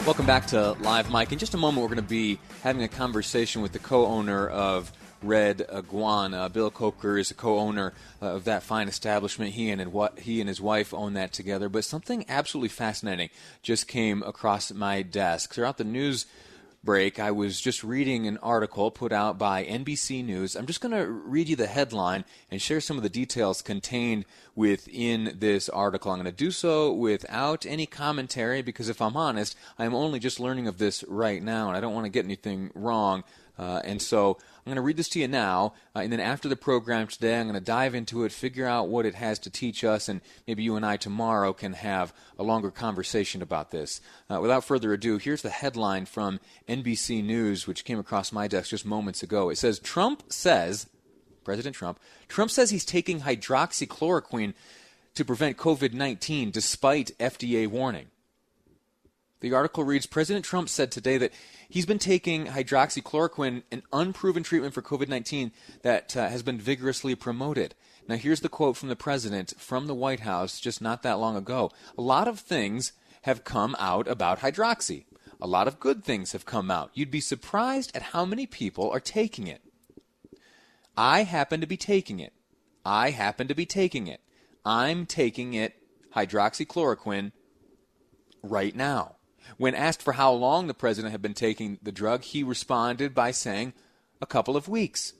Welcome back to Live Mike. In just a moment, we're going to be having a conversation with the co owner of Red Iguana. Bill Coker is a co-owner uh, of that fine establishment. He and what he and his wife own that together. But something absolutely fascinating just came across my desk throughout the news break, I was just reading an article put out by NBC News. I'm just going to read you the headline and share some of the details contained within this article. I'm going to do so without any commentary because, if I'm honest, I'm only just learning of this right now and I don't want to get anything wrong. Uh, and so I'm going to read this to you now, uh, and then after the program today, I'm going to dive into it, figure out what it has to teach us, and maybe you and I tomorrow can have a longer conversation about this. Uh, without further ado, here's the headline from NBC News, which came across my desk just moments ago. It says Trump says, President Trump, Trump says he's taking hydroxychloroquine to prevent COVID 19 despite FDA warning. The article reads President Trump said today that he's been taking hydroxychloroquine, an unproven treatment for COVID 19 that uh, has been vigorously promoted. Now, here's the quote from the president from the White House just not that long ago. A lot of things have come out about hydroxy. A lot of good things have come out. You'd be surprised at how many people are taking it. I happen to be taking it. I happen to be taking it. I'm taking it, hydroxychloroquine, right now. When asked for how long the president had been taking the drug, he responded by saying a couple of weeks,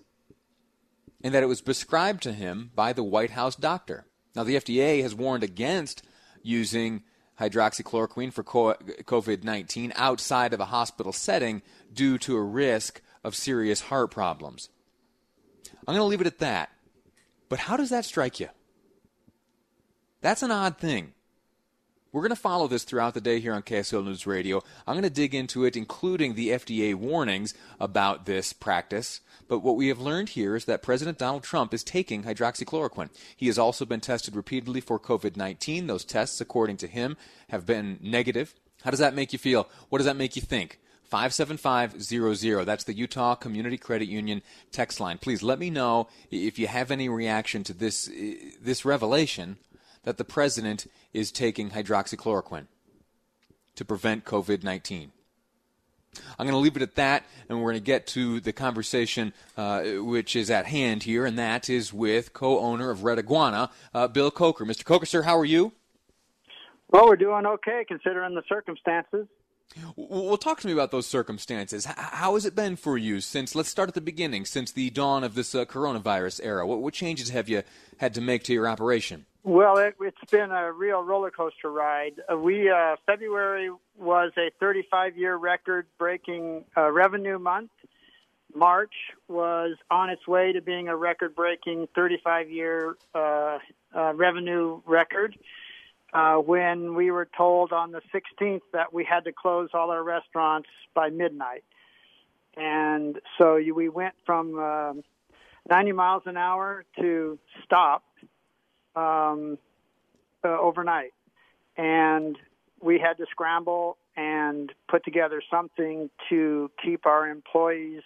and that it was prescribed to him by the White House doctor. Now, the FDA has warned against using hydroxychloroquine for COVID 19 outside of a hospital setting due to a risk of serious heart problems. I'm going to leave it at that. But how does that strike you? That's an odd thing. We're going to follow this throughout the day here on KSL News Radio. I'm going to dig into it, including the FDA warnings about this practice. But what we have learned here is that President Donald Trump is taking hydroxychloroquine. He has also been tested repeatedly for COVID 19. Those tests, according to him, have been negative. How does that make you feel? What does that make you think? 57500. That's the Utah Community Credit Union text line. Please let me know if you have any reaction to this this revelation that the president is taking hydroxychloroquine to prevent COVID 19. I'm going to leave it at that, and we're going to get to the conversation uh, which is at hand here, and that is with co owner of Red Iguana, uh, Bill Coker. Mr. Coker, sir, how are you? Well, we're doing okay considering the circumstances. Well, talk to me about those circumstances. How has it been for you since, let's start at the beginning, since the dawn of this uh, coronavirus era? What, what changes have you had to make to your operation? Well, it, has been a real roller coaster ride. Uh, we uh, February was a 35 year record breaking uh, revenue month. March was on its way to being a record breaking 35 year uh, uh, revenue record. Uh, when we were told on the 16th that we had to close all our restaurants by midnight. And so we went from um, 90 miles an hour to stop um, uh, overnight, and we had to scramble and put together something to keep our employees.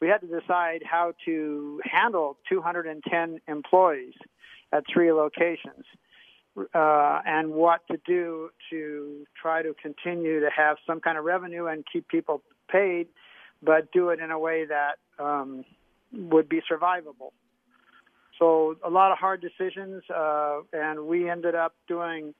We had to decide how to handle 210 employees at three locations. Uh, and what to do to try to continue to have some kind of revenue and keep people paid, but do it in a way that um, would be survivable. So a lot of hard decisions, uh, and we ended up doing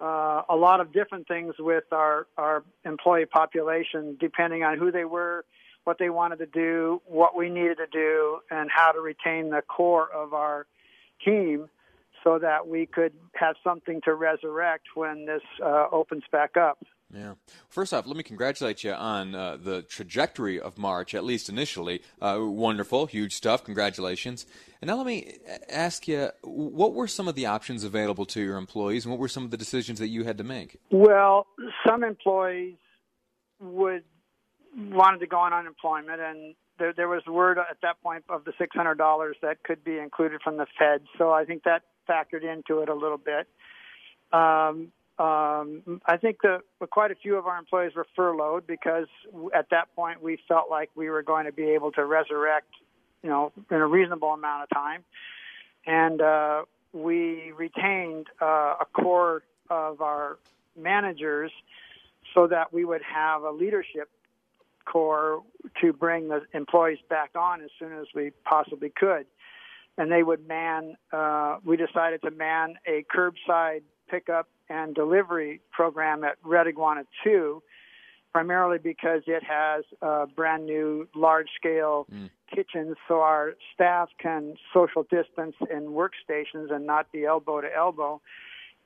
uh, a lot of different things with our our employee population, depending on who they were, what they wanted to do, what we needed to do, and how to retain the core of our team, so that we could have something to resurrect when this uh, opens back up. Yeah. First off, let me congratulate you on uh, the trajectory of March, at least initially. Uh, wonderful, huge stuff. Congratulations. And now let me ask you, what were some of the options available to your employees, and what were some of the decisions that you had to make? Well, some employees would wanted to go on unemployment, and there, there was word at that point of the six hundred dollars that could be included from the Fed. So I think that factored into it a little bit. Um, um, I think that quite a few of our employees were furloughed because at that point we felt like we were going to be able to resurrect, you know, in a reasonable amount of time, and uh, we retained uh, a core of our managers so that we would have a leadership core to bring the employees back on as soon as we possibly could. And they would man, uh, we decided to man a curbside pickup and delivery program at Red Iguana 2, primarily because it has a brand new large scale mm. kitchens so our staff can social distance in workstations and not be elbow to elbow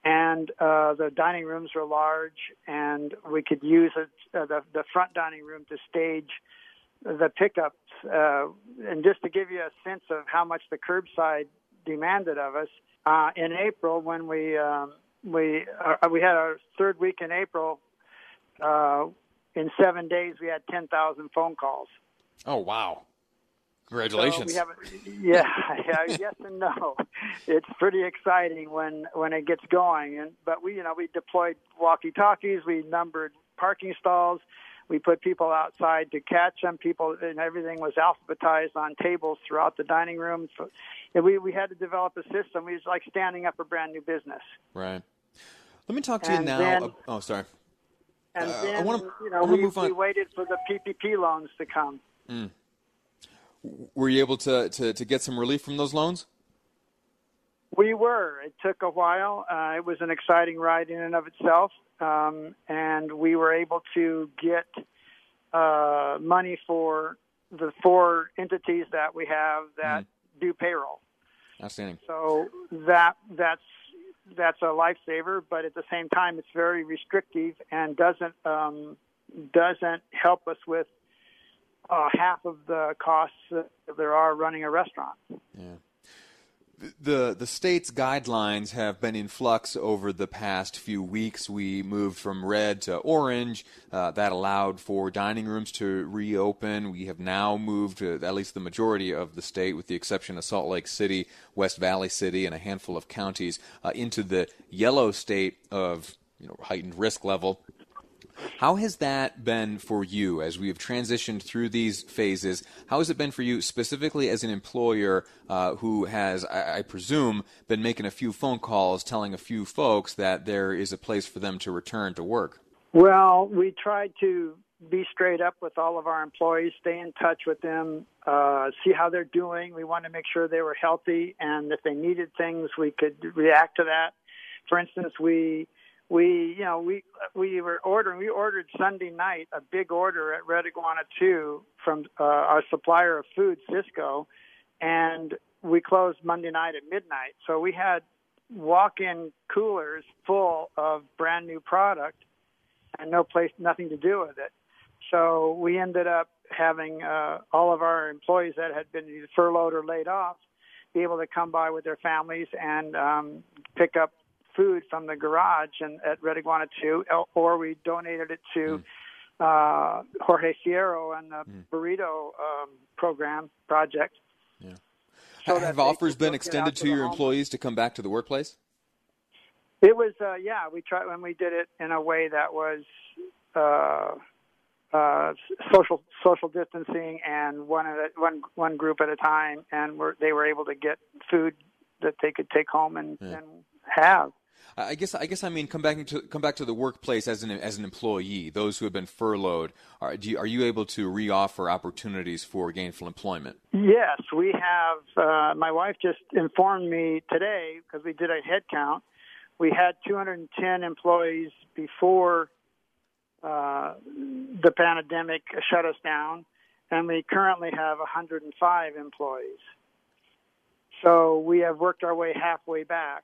and uh, the dining rooms were large, and we could use it, uh, the the front dining room to stage the pickups. Uh, and just to give you a sense of how much the curbside demanded of us, uh, in April when we um, we uh, we had our third week in April. Uh, in seven days, we had ten thousand phone calls. Oh wow! Congratulations. So yeah, yeah, yes and no. It's pretty exciting when when it gets going. And but we, you know, we deployed walkie-talkies, we numbered parking stalls, we put people outside to catch them. People and everything was alphabetized on tables throughout the dining room. So, and we we had to develop a system. We was like standing up a brand new business. Right. Let me talk to and you now. Then, oh, sorry. And uh, then, I wanna, you know, we, we waited for the PPP loans to come. Mm were you able to, to, to get some relief from those loans? We were. It took a while. Uh, it was an exciting ride in and of itself, um, and we were able to get uh, money for the four entities that we have that mm. do payroll. Outstanding. So that that's that's a lifesaver, but at the same time, it's very restrictive and doesn't um, doesn't help us with uh, half of the costs that there are running a restaurant. Yeah. The the state's guidelines have been in flux over the past few weeks. We moved from red to orange. Uh, that allowed for dining rooms to reopen. We have now moved, at least the majority of the state, with the exception of Salt Lake City, West Valley City, and a handful of counties, uh, into the yellow state of you know heightened risk level. How has that been for you as we have transitioned through these phases? How has it been for you specifically as an employer uh, who has, I, I, presume, been making a few phone calls telling a few folks that there is a place for them to return to work? Well, we tried to be straight up with all of our employees, stay in touch with them, uh, see how they're doing. We wanted to make sure they were healthy, and if they needed things, we could react to that. For instance, we we you know we we were ordering we ordered Sunday night a big order at Red Iguana 2 from uh, our supplier of food Sysco and we closed Monday night at midnight. So we had walk-in coolers full of brand new product and no place nothing to do with it. So we ended up having uh, all of our employees that had been furloughed or laid off be able to come by with their families and um, pick up food from the garage and at Red Iguana 2, or we donated it to mm. uh, Jorge Fierro and the mm. burrito um, program project. Yeah. So Have offers been extended to, to your employees to come back to the workplace? It was, uh, yeah. We tried when we did it in a way that was uh, uh, social social distancing and one at a, one one group at a time, and we're, they were able to get food that they could take home and, yeah. and have. I guess I guess I mean come back to come back to the workplace as an as an employee. Those who have been furloughed, are you, are you able to reoffer opportunities for gainful employment? Yes, we have. Uh, my wife just informed me today because we did a head count. We had 210 employees before uh, the pandemic shut us down, and we currently have 105 employees. So we have worked our way halfway back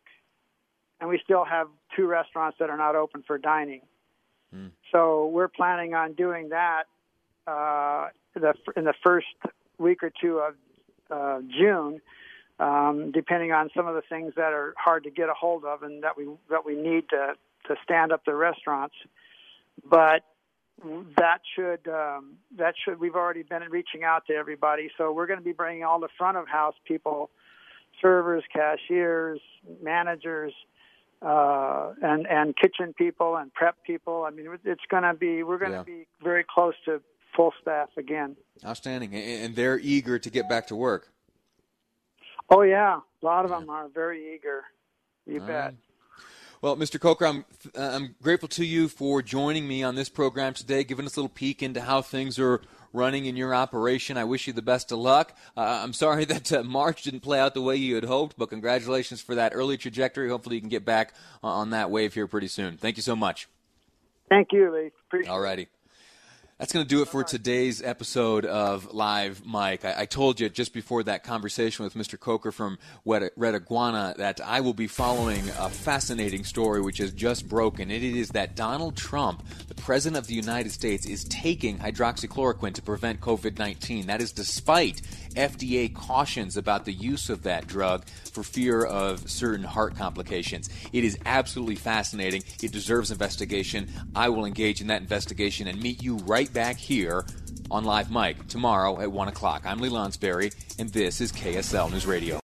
and we still have two restaurants that are not open for dining. Mm. So we're planning on doing that uh, the, in the first week or two of uh, June, um, depending on some of the things that are hard to get a hold of and that we that we need to to stand up the restaurants. But that should um, that should we've already been reaching out to everybody. So we're going to be bringing all the front of house people, servers, cashiers, managers, uh, and and kitchen people and prep people. I mean, it's going to be we're going to yeah. be very close to full staff again. Outstanding, and they're eager to get back to work. Oh yeah, a lot of yeah. them are very eager. You All bet. Right. Well, Mr. Coker, I'm, uh, I'm grateful to you for joining me on this program today, giving us a little peek into how things are running in your operation. I wish you the best of luck. Uh, I'm sorry that uh, March didn't play out the way you had hoped, but congratulations for that early trajectory. Hopefully, you can get back on that wave here pretty soon. Thank you so much. Thank you, Lee. Appreciate All righty. That's going to do it for today's episode of Live Mike. I, I, told you just before that conversation with Mr. Coker from Red, Red Iguana that I will be following a fascinating story which has just broken. It is that Donald Trump, the President of the United States, is taking hydroxychloroquine to prevent COVID 19. That is despite FDA cautions about the use of that drug for fear of certain heart complications. It is absolutely fascinating. It deserves investigation. I will engage in that investigation and meet you right back here on Live Mike tomorrow at 1 o'clock. I'm Lee Lonsberry, and this is KSL News Radio.